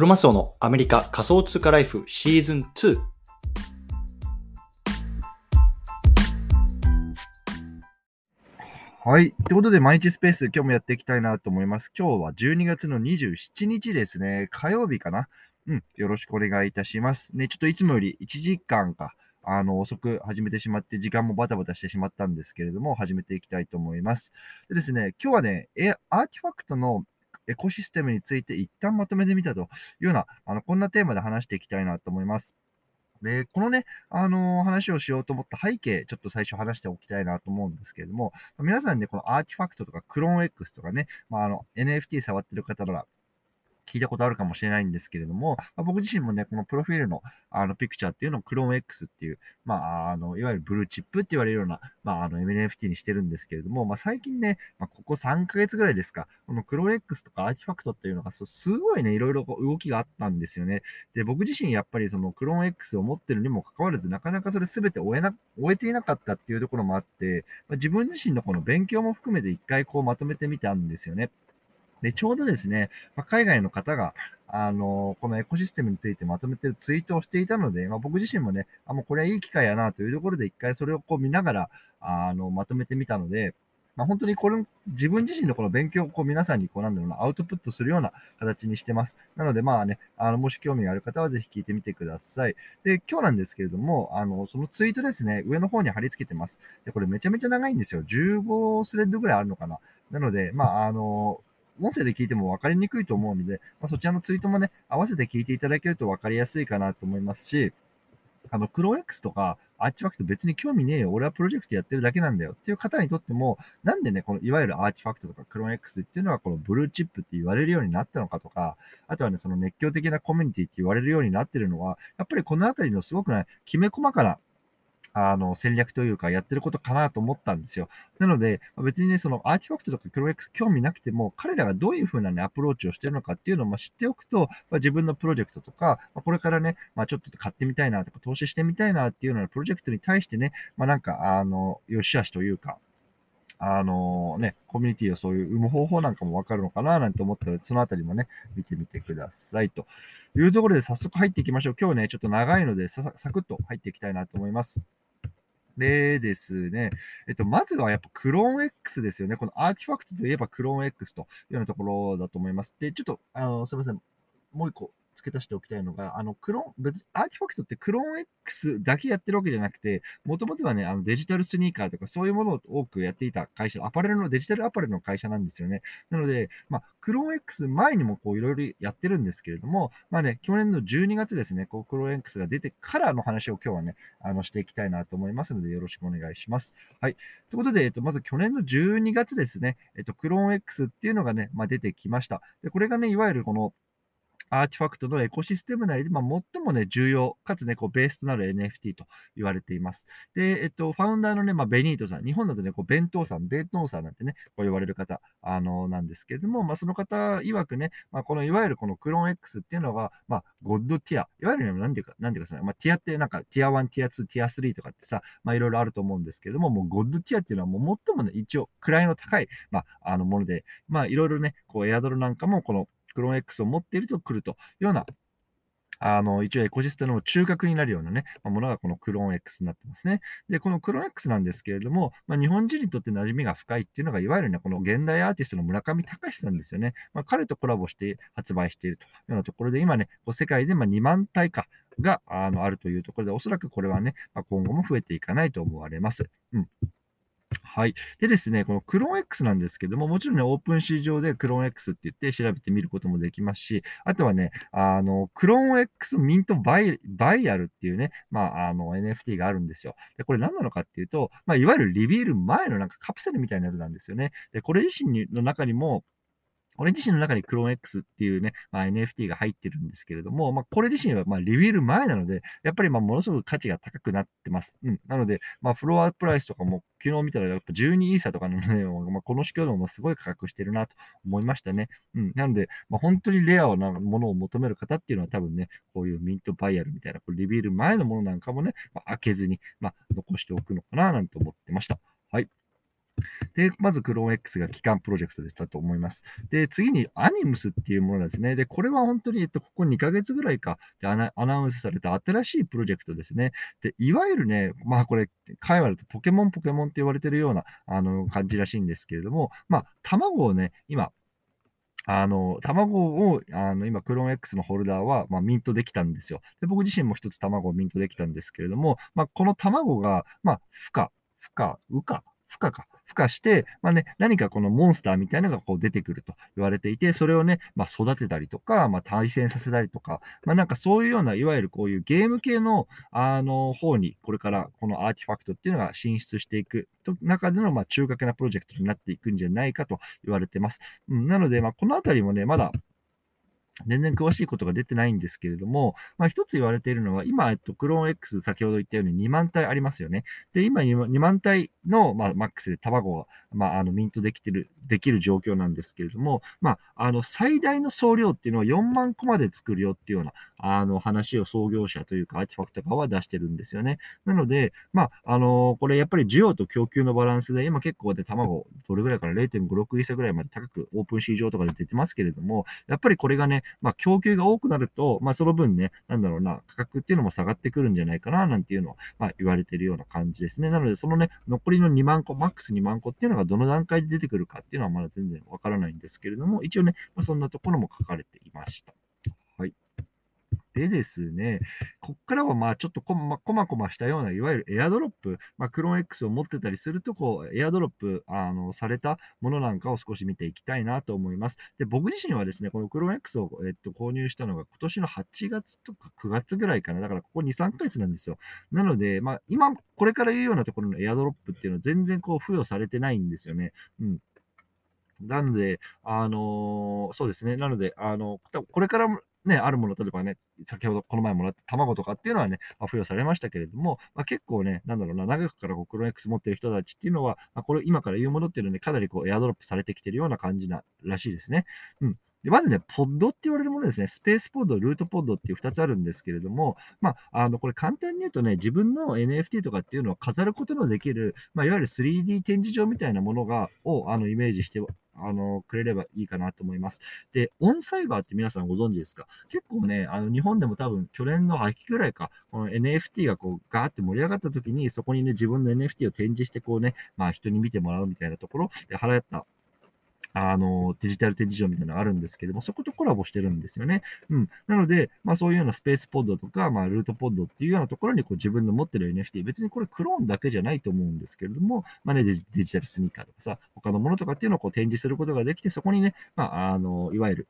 クロマスオのアメリカ仮想通貨ライフシーズン2。はい。ということで、毎日スペース、今日もやっていきたいなと思います。今日は12月の27日ですね。火曜日かな？うん。よろしくお願いいたします。ね、ちょっといつもより1時間か、あの、遅く始めてしまって、時間もバタバタしてしまったんですけれども、始めていきたいと思います。でですね、今日はね、RTFKT のエコシステムについて一旦まとめてみたというような、あの、こんなテーマで話していきたいなと思います。で、このね、あのー、話をしようと思った背景、ちょっと最初話しておきたいなと思うんですけれども、皆さんね、この RTFKT とか CloneX とかね、まあ、あの、NFT 触ってる方なら、聞いたことあるかもしれないんですけれども、まあ、僕自身もね、このプロフィールのあのピクチャーっていうのをクローン X っていう、まあ、あの、いわゆるブルーチップって言われるような、まあ、あの NFT にしてるんですけれども、まあ、最近ね、まあ、ここ3ヶ月ぐらいですか、このクローン X とかアーティファクトっていうのがそう、すごいね、いろいろ動きがあったんですよね。で、僕自身やっぱりそのクローン X を持ってるにもかかわらず、なかなかそれ全て終えな、終えていなかったっていうところもあって、まあ、自分自身のこの勉強も含めて一回こうまとめてみたんですよね。で、ちょうどですね、ま、海外の方が、あの、このエコシステムについてまとめてるツイートをしていたので、まあ、僕自身もね、あ、もうこれはいい機会やなというところで一回それをこう見ながら、あの、まとめてみたので、まあ、本当にこれ、自分自身のこの勉強をこう皆さんにこうなんだろうな、アウトプットするような形にしてます。なのでまあね、あの、もし興味がある方はぜひ聞いてみてください。で、今日なんですけれども、あの、そのツイートですね、上の方に貼り付けてます。で、これめちゃめちゃ長いんですよ。15スレッドぐらいあるのかな。なので、まあ、あの、音声で聞いても分かりにくいと思うので、まあ、そちらのツイートもね、合わせて聞いていただけると分かりやすいかなと思いますし、あの、クロー X とか、アーティファクト別に興味ねえよ。俺はプロジェクトやってるだけなんだよ。っていう方にとっても、なんでね、このいわゆるアーティファクトとかクローン X っていうのはこのブルーチップって言われるようになったのかとか、あとはね、その熱狂的なコミュニティって言われるようになってるのは、やっぱりこのあたりのすごくね、きめ細かなあの、戦略というか、やってることかなと思ったんですよ。なので、別にね、そのアーティファクトとかクロエックス興味なくても、彼らがどういうふうなね、アプローチをしてるのかっていうのを知っておくと、まあ、自分のプロジェクトとか、まあ、これからね、まあ、ちょっと買ってみたいなとか、投資してみたいなっていうようなプロジェクトに対してね、まあ、なんか、あの、良し悪しというか、あのね、コミュニティをそういう生む方法なんかもわかるのかななんて思ったので、そのあたりもね、見てみてください。というところで早速入っていきましょう。今日ね、ちょっと長いのでサクッと入っていきたいなと思います。でですね、えっと、まずはやっぱ CloneX ですよね。このアーティファクトといえばクローン X というようなところだと思います。で、ちょっと、あの、すみません。もう一個付け足しておきたいのが、あの、クローン、別にアーティファクトってクローン X だけやってるわけじゃなくて、もともとはね、あのデジタルスニーカーとかそういうものを多くやっていた会社、アパレルの、デジタルアパレルの会社なんですよね。なので、まあ、クローン X 前にもこういろいろやってるんですけれども、まあね、去年の12月ですね、こうクローン X が出てからの話を今日はね、あの、していきたいなと思いますので、よろしくお願いします。はい。ということで、えっと、まず去年の12月ですね、えっと、クローン X っていうのがね、まあ、出てきました。で、これがね、いわゆるこの、アーティファクトのエコシステム内で、まあ、最もね、重要、かつね、こう、ベースとなる NFT と言われています。で、えっと、ファウンダーのね、まあ、ベニートさん、日本だとね、こう、弁当さん、弁当さんなんてね、こう言われる方、あの、なんですけれども、まあ、その方曰くね、まあ、この、いわゆるこのクローン X っていうのが、まあ、ゴッドティア、いわゆる、ね、なんていうか、なんていうか、まあ、ティアってなんか、ティア1、ティア2、ティア3とかってさ、まあ、いろいろあると思うんですけれども、もう、ゴッドティアっていうのは、もう、最もね、一応、位の高い、まあ、あの、もので、まあ、いろいろね、こう、エアドルなんかも、この、クローン X を持っていると来るというようなあの、一応エコシステムの中核になるようなね、ものがこのクローン X になってますね。で、このクローン X なんですけれども、まあ、日本人にとって馴染みが深いっていうのが、いわゆるね、この現代アーティストの村上隆さんですよね。まあ、彼とコラボして発売しているというようなところで、今ね、世界でま2万体かがあのあるというところで、おそらくこれはね、まあ、今後も増えていかないと思われます。うん。はい。でですね、この CloneX なんですけども、もちろんね、オープン市場で CloneX って言って調べてみることもできますし、あとはね、あの、CloneX ミントバイバイアルっていうね、まあ、あの、NFT があるんですよ。で、これ何なのかっていうと、まあ、いわゆるリビール前のなんかカプセルみたいなやつなんですよね。で、これ自身の中にも、俺自身の中にクローン X っていうね、まあ、NFT が入ってるんですけれども、まあ、これ自身はまあリビール前なので、やっぱりまあものすごく価値が高くなってます。うん。なので、まあ、フロアプライスとかも昨日見たらやっぱ12イーサとかのね、まあ、この市況でもすごい価格してるなと思いましたね。うん。なので、まあ、本当にレアなものを求める方っていうのは多分ね、こういうミントバイアルみたいな、これリビール前のものなんかもね、まあ、開けずに、まあ、残しておくのかななんて思ってました。はい。で、まずクローン X が基幹プロジェクトでしたと思います。で、次にアニムスっていうものですね。で、これは本当に、えっと、ここ2ヶ月ぐらいかでアナウンスされた新しいプロジェクトですね。で、いわゆるね、まあこれ、会話だとポケモンポケモンって言われてるような、あの、感じらしいんですけれども、まあ、卵をね、今、あの、卵を、あの、今、クローン X のホルダーは、まあ、ミントできたんですよ。で、僕自身も一つ卵をミントできたんですけれども、まあ、この卵が、まあ、孵化、孵化、羽化、孵化か。孵化して、まあね、何かこのモンスターみたいなのがこう出てくると言われていて、それをね、まあ、育てたりとか、まあ、対戦させたりとか、まあ、なんかそういうような、いわゆるこういうゲーム系の、あの、方に、これからこのアーティファクトっていうのが進出していく中での、ま、中核なプロジェクトになっていくんじゃないかと言われてます。うん、なので、まあ、このあたりもね、まだ、全然詳しいことが出てないんですけれども、まあ、一つ言われているのは、今、えっと、クローン X、先ほど言ったように2万体ありますよね。で、今2万体の、まあ、マックスで卵が、まあ、あの、ミントできてる、できる状況なんですけれども、まあ、あの、最大の総量っていうのは4万個まで作るよっていうような、あの、話を創業者というか、アーティファクト側は出してるんですよね。なので、まあ、あの、これやっぱり需要と供給のバランスで、今結構で卵、どれぐらいから0.56イーサぐらいまで高くオープン市場とかで出てますけれども、やっぱりこれがね、まあ、供給が多くなると、まあ、その分ね、なんだろうな、価格っていうのも下がってくるんじゃないかな、なんていうのは、まあ、言われているような感じですね。なので、そのね、残りの2万個、マックス2万個っていうのがどの段階で出てくるかっていうのはまだ全然わからないんですけれども、一応ね、まあ、そんなところも書かれていました。でですね、こっからはまあちょっとこまこまこましたような、いわゆるエアドロップ、まあ、クローン X を持ってたりすると、こう、エアドロップあのされたものなんかを少し見ていきたいなと思います。で、僕自身はですね、このクローン X を、えっと、購入したのが今年の8月とか9月ぐらいかな。だからここ2、3ヶ月なんですよ。なので、まあ今、これから言うようなところのエアドロップっていうのは全然こう付与されてないんですよね。うん。なので、あのー、そうですね。なので、あの、これからね、あるもの、例えばね、先ほどこの前もらった卵とかっていうのはね、まあ、付与されましたけれども、まあ、結構ね、なんだろうな、長くからこうクロネックス持ってる人たちっていうのは、まあ、これ今から言うものっていうのはね、かなりこうエアドロップされてきてるような感じならしいですね。うん。で、まずね、ポッドって言われるものですね。スペースポッド、ルートポッドっていう2つあるんですけれども、まあ、あの、これ簡単に言うとね、自分の NFT とかっていうのを飾ることのできる、まあ、いわゆる 3D 展示場みたいなものが、を、あの、イメージしてあの、くれればいいかなと思います。で、オンサイバーって皆さんご存知ですか？結構ね、あの、日本でも多分去年の秋ぐらいか、この NFT がこう、ガーって盛り上がった時に、そこにね、自分の NFT を展示してこうね、まあ人に見てもらうみたいなところで払ったあの、デジタル展示場みたいなのがあるんですけども、そことコラボしてるんですよね。うん。なので、まあそういうようなスペースポッドとか、まあルートポッドっていうようなところにこう自分の持ってる NFT、別にこれクローンだけじゃないと思うんですけれども、まあね、デジタルスニーカーとかさ、他のものとかっていうのをこう展示することができて、そこにね、まあ、あの、いわゆる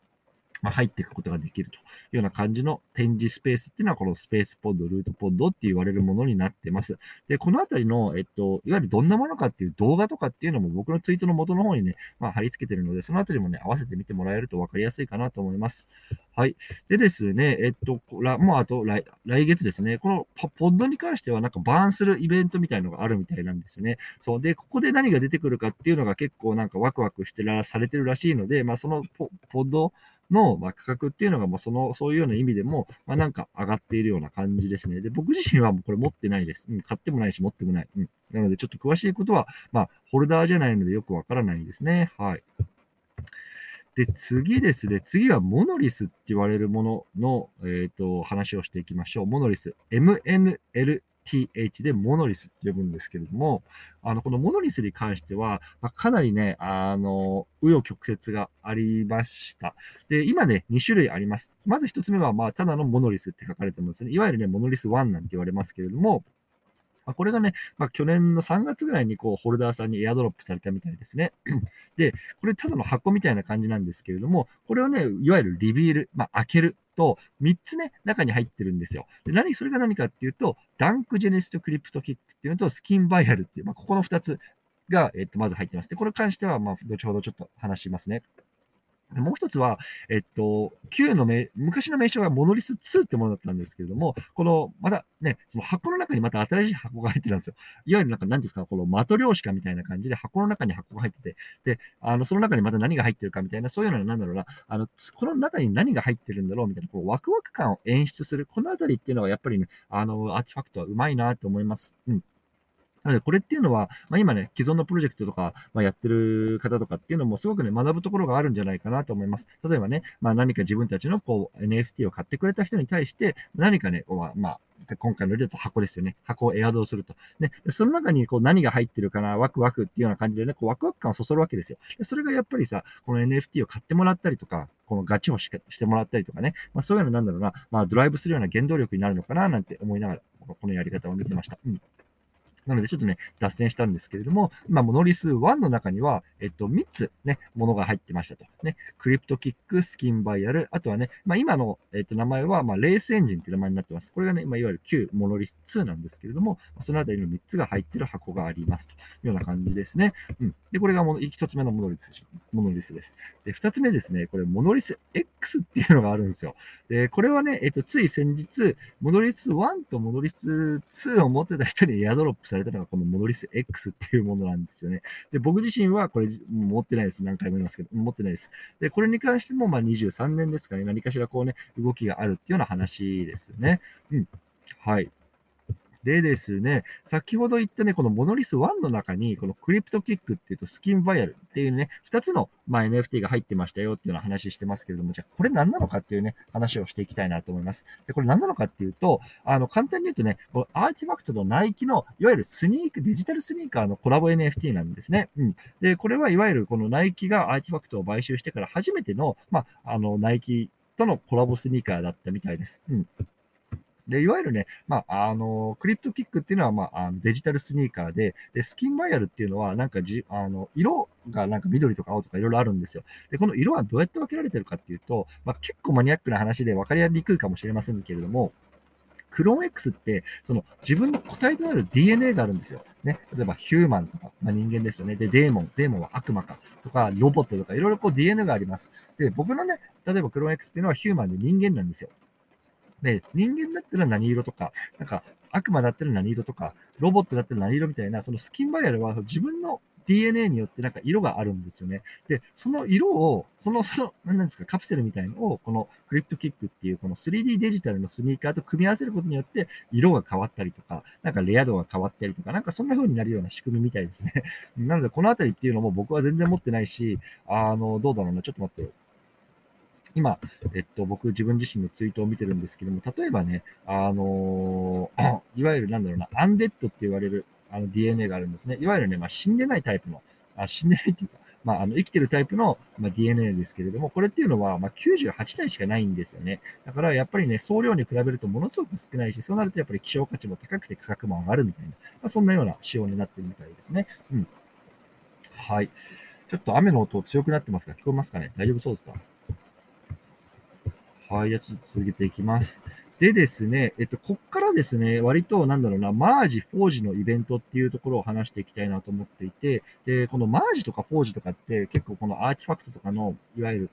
まあ、入っていくことができるというような感じの展示スペースっていうのは、このスペースポッド、ルートポッドって言われるものになってます。で、このあたりの、えっと、いわゆるどんなものかっていう動画とかっていうのも僕のツイートの元の方にね、まあ、貼り付けてるので、そのあたりもね、合わせてみてもらえると分かりやすいかなと思います。はい。でですね、えっと、もうあと来来月ですね、このポッドに関してはなんかバーンするイベントみたいのがあるみたいなんですよね。そう。で、ここで何が出てくるかっていうのが結構なんかワクワクしてらされてるらしいので、まあそのポッドの、まあ、価格っていうのが、まあ、その、そういうような意味でも、まあ、なんか上がっているような感じですね。で、僕自身はもうこれ持ってないです。うん、買ってもないし、持ってもない。うん。なので、ちょっと詳しいことは、まあ、ホルダーじゃないのでよくわからないですね。はい。で、次ですね。次はモノリスって言われるものの、えっ、ー、と、話をしていきましょう。モノリス。MNL TH でモノリスって呼ぶんですけれども、あの、このモノリスに関しては、まあ、かなりね、あの、紆余曲折がありました。で、今ね、2種類あります。まず1つ目は、まあ、ただのモノリスって書かれてますね。いわゆるね、モノリス1なんて言われますけれども、ま、これがね、まあ、去年の3月ぐらいにこうホルダーさんにエアドロップされたみたいですね。で、これただの箱みたいな感じなんですけれども、これをね、いわゆるリビール、まあ、開けると、3つね、中に入ってるんですよ。で、何、それが何かっていうと、ダンクジェネシストクリプトキックっていうのと、スキンバイアルっていう、まあ、ここの2つが、えっと、まず入ってます。で、これに関しては、まあ、後ほどちょっと話しますね。もう一つは、えっと、Q の名、昔の名称がモノリス2ってものだったんですけれども、この、またね、その箱の中にまた新しい箱が入ってたんですよ。いわゆるなんか何ですか、この的量子かみたいな感じで箱の中に箱が入ってて、で、あの、その中にまた何が入ってるかみたいな、そういうのは何だろうな、あの、この中に何が入ってるんだろうみたいな、こう、ワクワク感を演出する、このあたりっていうのはやっぱりね、あの、アーティファクトはうまいなと思います。うん。なので、これっていうのは、まあ、今ね、既存のプロジェクトとか、まあ、やってる方とかっていうのも、すごくね、学ぶところがあるんじゃないかなと思います。例えばね、まあ、何か自分たちのこう NFT を買ってくれた人に対して、何かね、まあ、今回の例だと箱ですよね。箱をエアドをすると。ね、その中にこう何が入ってるかな、ワクワクっていうような感じでね、こうワクワク感をそそるわけですよ。それがやっぱりさ、この NFT を買ってもらったりとか、このガチをしてもらったりとかね、まあ、そういうのなんだろうな、まあ、ドライブするような原動力になるのかななんて思いながら、このやり方を見てました。うんなので、ちょっとね、脱線したんですけれども、今、モノリス1の中には、えっと、3つね、ものが入ってましたと。ね、クリプトキック、スキンバイアル、あとはね、まあ、今の、えっと、名前は、まあ、レースエンジンっていう名前になってます。これがね、まあ、いわゆる旧モノリス2なんですけれども、そのあたりの3つが入ってる箱がありますというような感じですね。うん。で、これがもの1つ目のモノリスモノリスです。で、2つ目ですね、これ、モノリス X っていうのがあるんですよ。で、これはね、えっと、つい先日、モノリス1とモノリス2を持ってた人にエアドロップされたのが、このモドリスリス X っていうものなんですよね。で、僕自身はこれ持ってないです。何回も言いますけど、持ってないです。で、これに関しても、まあ23年ですかね、何かしらこうね、動きがあるっていうような話ですよね。うん。はい。でですね、先ほど言ったね、このモノリス1の中に、この Cryptokicks っていうと Skin Vial っていうね、2つの、ま、NFT が入ってましたよっていうような話してますけれども、じゃあこれ何なのかっていうね、話をしていきたいなと思います。で、これ何なのかっていうと、あの、簡単に言うとね、この RTFKT のナイキの、いわゆるスニーク、デジタルスニーカーのコラボ NFT なんですね。うん。で、これはいわゆるこのナイキが RTFKT を買収してから初めての、まあ、あの、ナイキとのコラボスニーカーだったみたいです。うん。で、いわゆるね、まあ、あの、クリプトキックっていうのは、まあ、あのデジタルスニーカーで、で、スキンバイアルっていうのは、なんかじ、あの、色がなんか緑とか青とかいろいろあるんですよ。で、この色はどうやって分けられてるかっていうと、まあ、結構マニアックな話で分かりにくいかもしれませんけれども、クローン X って、その自分の個体となる DNA があるんですよ。ね。例えばヒューマンとか、まあ、人間ですよね。で、デーモン。デーモンは悪魔か。とか、ロボットとか、いろいろこう DNA があります。で、僕のね、例えばクローン X っていうのはヒューマンで人間なんですよ。で、人間だったら何色とか、なんか悪魔だったら何色とか、ロボットだったら何色みたいな、そのスキンバイアルは自分の DNA によってなんか色があるんですよね。で、その色を、その、その、何なんですか、カプセルみたいのを、このクリプトキックっていうこの 3D デジタルのスニーカーと組み合わせることによって、色が変わったりとか、なんかレア度が変わったりとか、なんかそんな風になるような仕組みみたいですね。なので、このあたりっていうのも僕は全然持ってないし、あの、どうだろうな、ちょっと待って。今、えっと、僕自分自身のツイートを見てるんですけども、例えばね、あのー、いわゆるなんだろうな、アンデッドって言われるあの DNA があるんですね。いわゆるね、まあ、死んでないタイプの、あ死んでないっていうか、まあ、あの生きてるタイプの、まあ、DNA ですけれども、これっていうのは、まあ、98体しかないんですよね。だからやっぱりね、総量に比べるとものすごく少ないし、そうなるとやっぱり希少価値も高くて価格も上がるみたいな、まあ、そんなような仕様になってるみたいですね。うん。はい。ちょっと雨の音強くなってますが、聞こえますかね？大丈夫そうですか？はい、じゃあちょっと続けていきます。でですね、えっと、こっからですね、割と、なんだろうな、マージ、フォージのイベントっていうところを話していきたいなと思っていて、で、この merge とか forge とかって結構この RTFKT とかの、いわゆる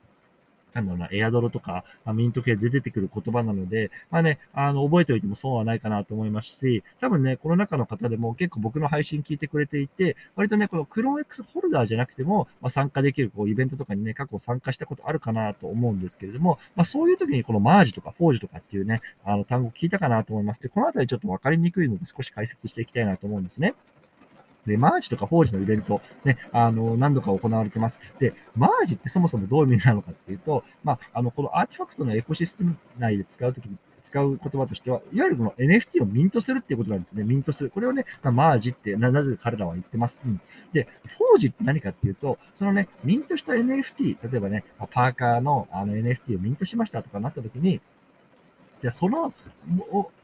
なんだろうな、エアドロとか、まあ、ミント系で出てくる言葉なので、まあね、あの、覚えておいても損はないかなと思いますし、多分ね、この中の方でも結構僕の配信聞いてくれていて、割とね、このクローン X ホルダーじゃなくても、まあ、参加できるこうイベントとかにね、過去参加したことあるかなと思うんですけれども、まあ、そういう時にこのマージとかフォージとかっていうね、あの単語聞いたかなと思います。で、このあたりちょっとわかりにくいので少し解説していきたいなと思うんですね。で、マージとかフォージのイベント、ね、あの、何度か行われてます。で、マージってそもそもどういう意味なのかっていうと、まあ、あの、このアーティファクトのエコシステム内で使うときに、使う言葉としては、いわゆるこの NFT をミントするっていうことなんですよね。ミントする。これをね、まあ、マージってな、なぜ彼らは言ってます。うん。で、フォージって何かっていうと、そのね、ミントした NFT、例えばね、パーカーのあの NFT をミントしましたとかなったときに、じゃその、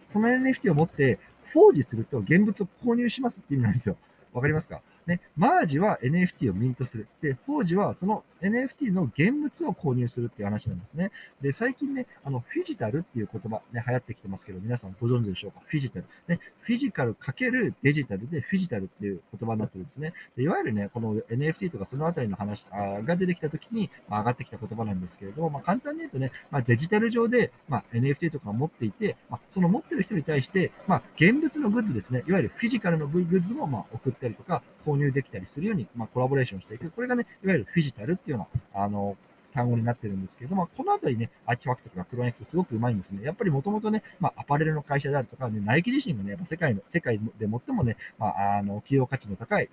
その NFT を持って、フォージすると現物を購入しますっていう意味なんですよ。わかりますか？ね、マージは NFT をミントする。で、フォージはその NFT の現物を購入するっていう話なんですね。で、最近ね、あの、フィジタルっていう言葉ね、流行ってきてますけど、皆さんご存知でしょうか？フィジタル。ね、フィジカルかけるデジタルでフィジタルっていう言葉になってるんですね。でいわゆるね、この NFT とかそのあたりの話あが出てきたときに、まあ、上がってきた言葉なんですけれども、まあ、簡単に言うとね、まあ、デジタル上で、まあ、NFT とか持っていて、まあ、その持ってる人に対して、まあ、現物のグッズですね、いわゆるフィジカルのグッズもまあ送ったりとか、購購入できたりするように、まあ、コラボレーションしていく。これがね、いわゆるフィジタルっていうような、あの、単語になってるんですけども、このあたりね、アーキファクトとかクロネックスすごくうまいんですね。やっぱりもともとね、まあ、アパレルの会社であるとか、ね、ナイキ自身がね、やっぱ世界の、世界で最もね、まあ、あの、企業価値の高い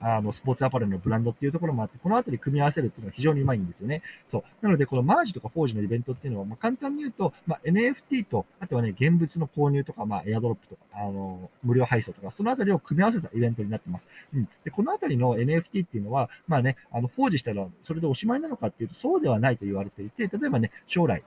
あの、スポーツアパレルのブランドっていうところもあって、このあたり組み合わせるっていうのは非常にうまいんですよね。そう。なので、このマージとかフォージのイベントっていうのは、まあ、簡単に言うと、まあ、NFT と、あとはね、現物の購入とか、まあ、エアドロップとか、あの、無料配送とか、そのあたりを組み合わせたイベントになってます。うん。で、このあたりの NFT っていうのは、まあね、あの、フォージしたらそれでおしまいなのかっていうと、そうではないと言われていて、例えばね、将来、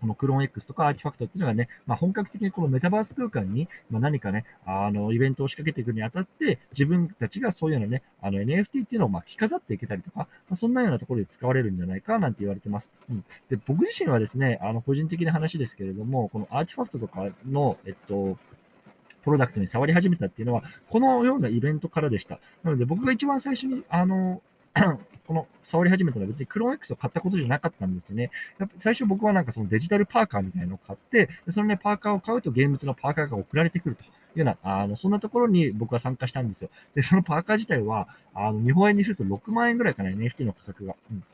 この CloneX とか RTFKT っていうのがね、まあ、本格的にこのメタバース空間に、まあ、何かね、あの、イベントを仕掛けていくにあたって、自分たちがそういうのね、あの NFT っていうのをまあ着飾っていけたりとか、まあ、そんなようなところで使われるんじゃないかなんて言われてます。うん。で、僕自身はですね、あの、個人的な話ですけれども、この RTFKT とかの、えっと、プロダクトに触り始めたっていうのは、このようなイベントからでした。なので、僕が一番最初に、あの、この触り始めたのは別にクローン X を買ったことじゃなかったんですよね。やっぱ最初僕はなんかそのデジタルパーカーみたいなのを買って、そのね、パーカーを買うと現物のパーカーが送られてくるというような、あの、そんなところに僕は参加したんですよ。で、そのパーカー自体は、あの、日本円にすると6万円ぐらいかな、NFT の価格が。うん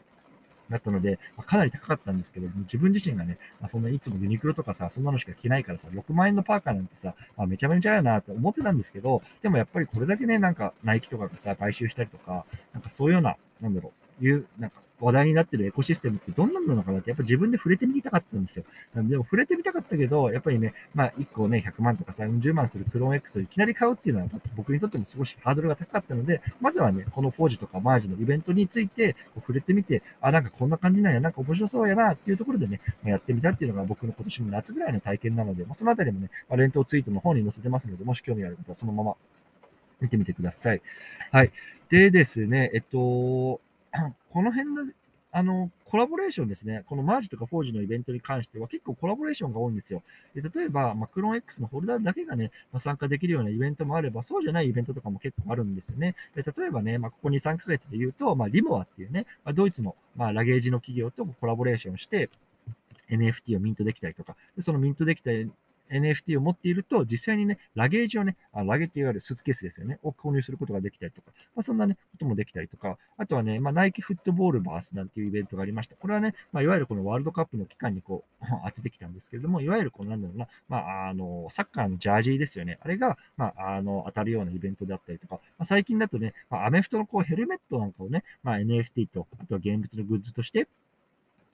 だったので、まあ、かなり高かったんですけど、自分自身がね、まあ、そんないつもユニクロとかさ、そんなのしか着ないからさ、6万円のパーカーなんてさ、まあ、めちゃめちゃやなって思ってたんですけど、でもやっぱりこれだけね、なんかナイキとかがさ、買収したりとか、なんかそういうような、なんだろう、いう、なんか話題になってるエコシステムってどんなんなのかなって、やっぱ自分で触れてみたかったんですよ。でも触れてみたかったけど、やっぱりね、まあ1個ね、100万とか30万するクローン X をいきなり買うっていうのは、僕にとっても少しハードルが高かったので、まずはね、このフォージとかマージのイベントについて触れてみて、あ、なんかこんな感じなんや、なんか面白そうやなっていうところでね、やってみたっていうのが僕の今年の夏ぐらいの体験なので、まあ、そのあたりもね、まあ、連投ツイートの方に載せてますので、もし興味ある方はそのまま見てみてください。はい。でですね、えっと、この辺のあの、コラボレーションですね。このマージとかフォージのイベントに関しては結構コラボレーションが多いんですよ。で例えば、まクロン X のホルダーだけがね、ま参加できるようなイベントもあれば、そうじゃないイベントとかも結構あるんですよね。で例えばね、まあ、ここ2、3ヶ月で言うと、まあ、リモアっていうね、ま、ドイツの、まラゲージの企業とコラボレーションして、NFT をミントできたりとか、そのミントできた NFT を持っていると、実際にね、ラゲージをね、あラゲっていわゆるスーツケースですよね、を購入することができたりとか、まあ、そんなね、こともできたりとか、あとはね、まあ、ナイキフットボールバースなんていうイベントがありました。これはね、まあ、いわゆるこのワールドカップの期間にこう、当ててきたんですけれども、いわゆるこのなんだろうな、まあ、あの、サッカーのジャージーですよね。あれが、まあ、あの、当たるようなイベントであったりとか、まあ、最近だとね、まあ、アメフトのこうヘルメットなんかをね、まあ、NFT と、あとは現物のグッズとして、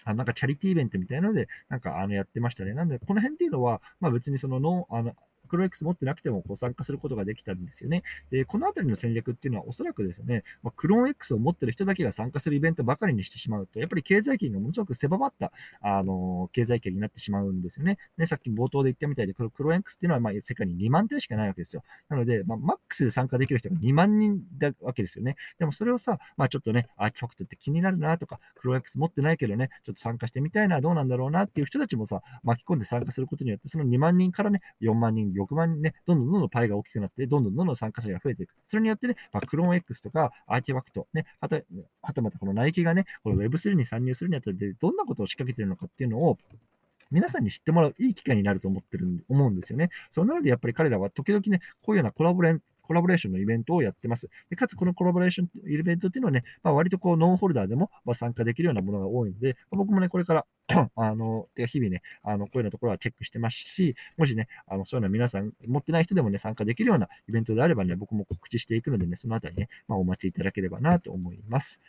あなんかチャリティーイベントみたいなので、なんかあのやってましたね。なんで、この辺っていうのは、まあ別にそのの、あの、クロ X 持ってなくてもこう参加することができたんですよね。で、このあたりの戦略っていうのはおそらくですね、まあ、クローン X を持ってる人だけが参加するイベントばかりにしてしまうと、やっぱり経済圏がものすごく狭まった、あの経済圏になってしまうんですよね。で、さっき冒頭で言ったみたいで、このクローン X っていうのはまあ世界に2万点しかないわけですよ。なので、まあ、マックスで参加できる人が2万人だわけですよね。でもそれをさ、まあちょっとね、アーティファクトって気になるなとか、クローン X 持ってないけどね、ちょっと参加してみたいな、どうなんだろうなっていう人たちもさ、巻き込んで参加することによって、その2万人からね、4万人、6万人ね、どんどんどんどんパイが大きくなって、どんどんどんどん参加者が増えていく。それによってね、まあ、クローン X とかアーティファクト、ね、はたはたまたこのナイキがね、この Web3 に参入するにあたって、どんなことを仕掛けてるのかっていうのを、皆さんに知ってもらういい機会になると思ってる、思うんですよね。そうなので、やっぱり彼らは時々ね、こういうようなコラボレンコラボレーションのイベントをやってます。でかつ、このコラボレーションイベントっていうのはね、まあ、割とこうノンホルダーでもま参加できるようなものが多いので、まあ、僕もね、これから あの、日々ね、あの、こういうようなところはチェックしてますし、もしね、あの、そういうの皆さん持ってない人でもね、参加できるようなイベントであればね、僕も告知していくのでね、そのあたりね、まあ、お待ちいただければなと思います。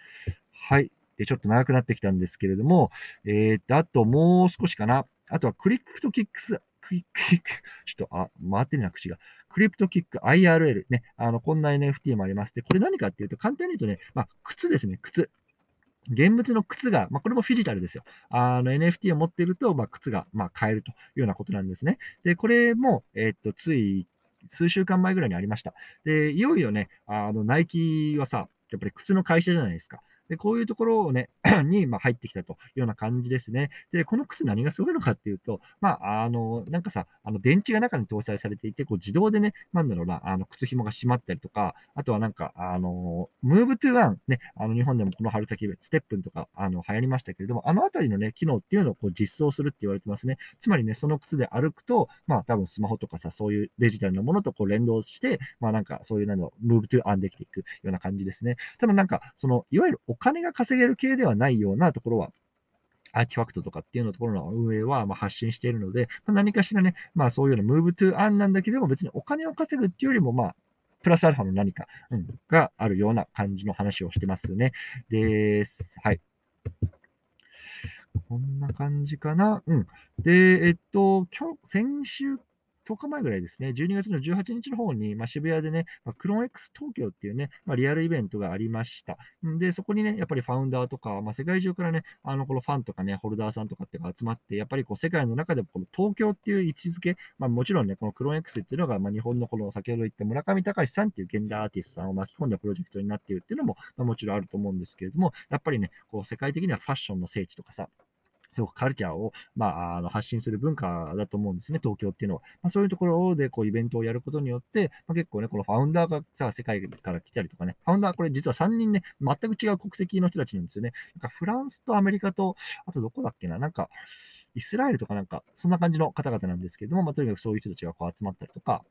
はい。で、ちょっと長くなってきたんですけれども、えー、っと、あともう少しかな。あとはクリプトキックスクリック、ちょっと、あ、回ってるな、口が。クリプトキック IRL ね。あの、こんな NFT もあります。で、これ何かっていうと、簡単に言うとね、まあ、靴ですね、靴。現物の靴が、まあ、これもフィジタルですよ。あの NFT を持っていると、まあ、靴が、まあ、買えるというようなことなんですね。で、これも、えー、っと、つい数週間前ぐらいにありました。で、いよいよね、あの、ナイキはさ、やっぱり靴の会社じゃないですか。で、こういうところをね、に、ま入ってきたというような感じですね。で、この靴何がすごいのかっていうと、まあ、あの、なんかさ、あの、電池が中に搭載されていて、こう自動でね、なんだろうな、あの、靴紐が閉まったりとか、あとはなんか、あの、Move to One、ね、あの、日本でもこの春先、ステップンとか、あの、流行りましたけれども、あのあたりのね、機能っていうのをこう実装するって言われてますね。つまりね、その靴で歩くと、まあ、多分スマホとかさ、そういうデジタルなものとこう連動して、まあ、なんか、そういうなんだろう、moveto1 できていくような感じですね。ただなんか、その、いわゆるお金が稼げる系ではないようなところは、RTFKT とかっていうのところの運営はま発信しているので、ま、何かしらね、まあそういうような Move to Earn なんだけども、別にお金を稼ぐっていうよりも、まあ、プラスアルファの何か、うん、があるような感じの話をしてますね。です。はい。こんな感じかな。うん。で、えっと、今日、先週10日前ぐらいですね、12月の18日の方に、まあ、渋谷でね、まあ、クローン X 東京っていうね、まあ、リアルイベントがありました。で、そこにね、やっぱりファウンダーとか、まあ、世界中からね、あの、このファンとかね、ホルダーさんとかってが集まって、やっぱりこう、世界の中でもこの東京っていう位置づけ、まあ、もちろんね、このクローン X っていうのが、まあ、日本のこの先ほど言った村上隆さんっていう現代アーティストさんを巻き込んだプロジェクトになっているっていうのも、まあ、もちろんあると思うんですけれども、やっぱりね、こう、世界的にはファッションの聖地とかさ、すごくカルチャーを、まあ、あの発信する文化だと思うんですね、東京っていうのは。まあ、そういうところでこうイベントをやることによって、まあ、結構ね、このファウンダーがさ、世界から来たりとかね、ファウンダー、これ実は3人ね、全く違う国籍の人たちなんですよね。なんかフランスとアメリカと、あとどこだっけな、なんか、イスラエルとかなんか、そんな感じの方々なんですけども、まあ、とにかくそういう人たちがこう集まったりとか、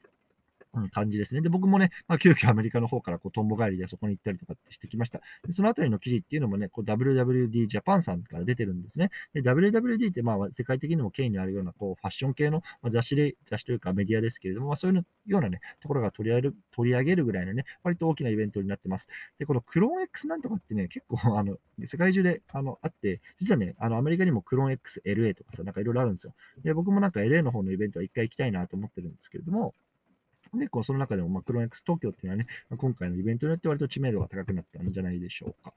感じですね。で、僕もね、まあ、急遽アメリカの方からこうトンボ帰りでそこに行ったりとかってしてきました。でそのあたりの記事っていうのもね、WWD ジャパンさんから出てるんですね。で、WWD ってまあ世界的にも権威にあるようなこうファッション系の雑誌で、雑誌というかメディアですけれども、まあ、そういうようなね、ところが取り上げる取り上げるぐらいのね、割と大きなイベントになってます。で、このクローン X なんとかってね、結構あの、世界中であのあって、実はね、あのアメリカにもクローン XLA とかさ、なんかいろいろあるんですよ。で、僕もなんか LA の方のイベントは一回行きたいなと思ってるんですけれども、で、こうその中でも、まあ、クローン X 東京っていうのはね、まあ、今回のイベントによって割と知名度が高くなったんじゃないでしょうか。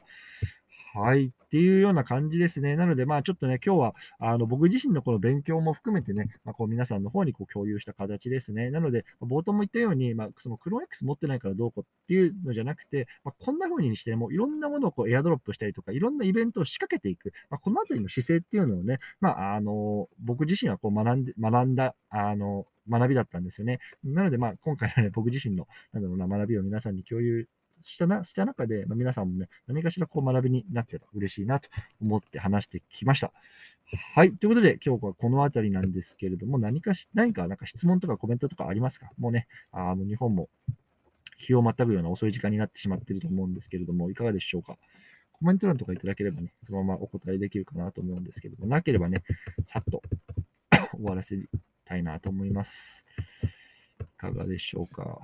はい。っていうような感じですね。なので、まあちょっとね、今日は、あの、僕自身のこの勉強も含めてね、まあ、こう皆さんの方にこう共有した形ですね。なので、冒頭も言ったように、まあそのクローン X 持ってないからどうこうっていうのじゃなくて、まあ、こんな風にしてもいろんなものをこうエアドロップしたりとか、いろんなイベントを仕掛けていく。まあ、このあたりの姿勢っていうのをね、まあ、あの、僕自身はこう学んで、学んだ、あの、学びだったんですよね。なので、まあ、今回はね、僕自身の、なんだろうな、学びを皆さんに共有したなした中で、まあ、皆さんもね、何かしらこう学びになってたら嬉しいなと思って話してきました。はい。ということで、今日はこの辺りなんですけれども、何かし、何かなんか質問とかコメントとかありますか？もうね、あの、日本も日をまたぐような遅い時間になってしまっていると思うんですけれども、いかがでしょうか？コメント欄とかいただければね、そのままお答えできるかなと思うんですけども、なければね、さっと 終わらせるたいなと思います。いかがでしょうか？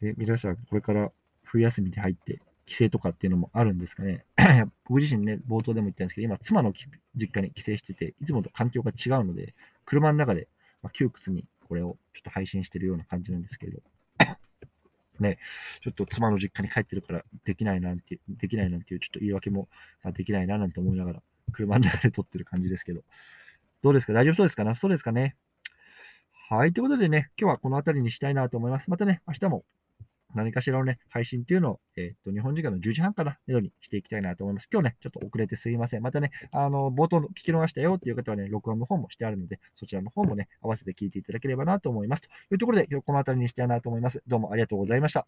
で、皆さん、これから冬休みに入って、帰省とかっていうのもあるんですかね。僕自身ね、冒頭でも言ったんですけど、今、妻の実家に帰省してて、いつもと環境が違うので、車の中で、まあ、窮屈にこれをちょっと配信してるような感じなんですけど、ね、ちょっと妻の実家に帰ってるからできないなんて、できないなんていうちょっと言い訳もできないななんて思いながら、車の中で撮ってる感じですけど、どうですか？大丈夫そうですか？なそうですかね？はい。ということでね、今日はこの辺りにしたいなと思います。またね、明日も何かしらのね、配信っていうのを、えっ、と、日本時間の10時半からめどにしていきたいなと思います。今日ね、ちょっと遅れてすいません。またね、あの、冒頭の聞き逃したよっていう方はね、録音の方もしてあるので、そちらの方もね、合わせて聞いていただければなと思います。というところで、今日この辺りにしたいなと思います。どうもありがとうございました。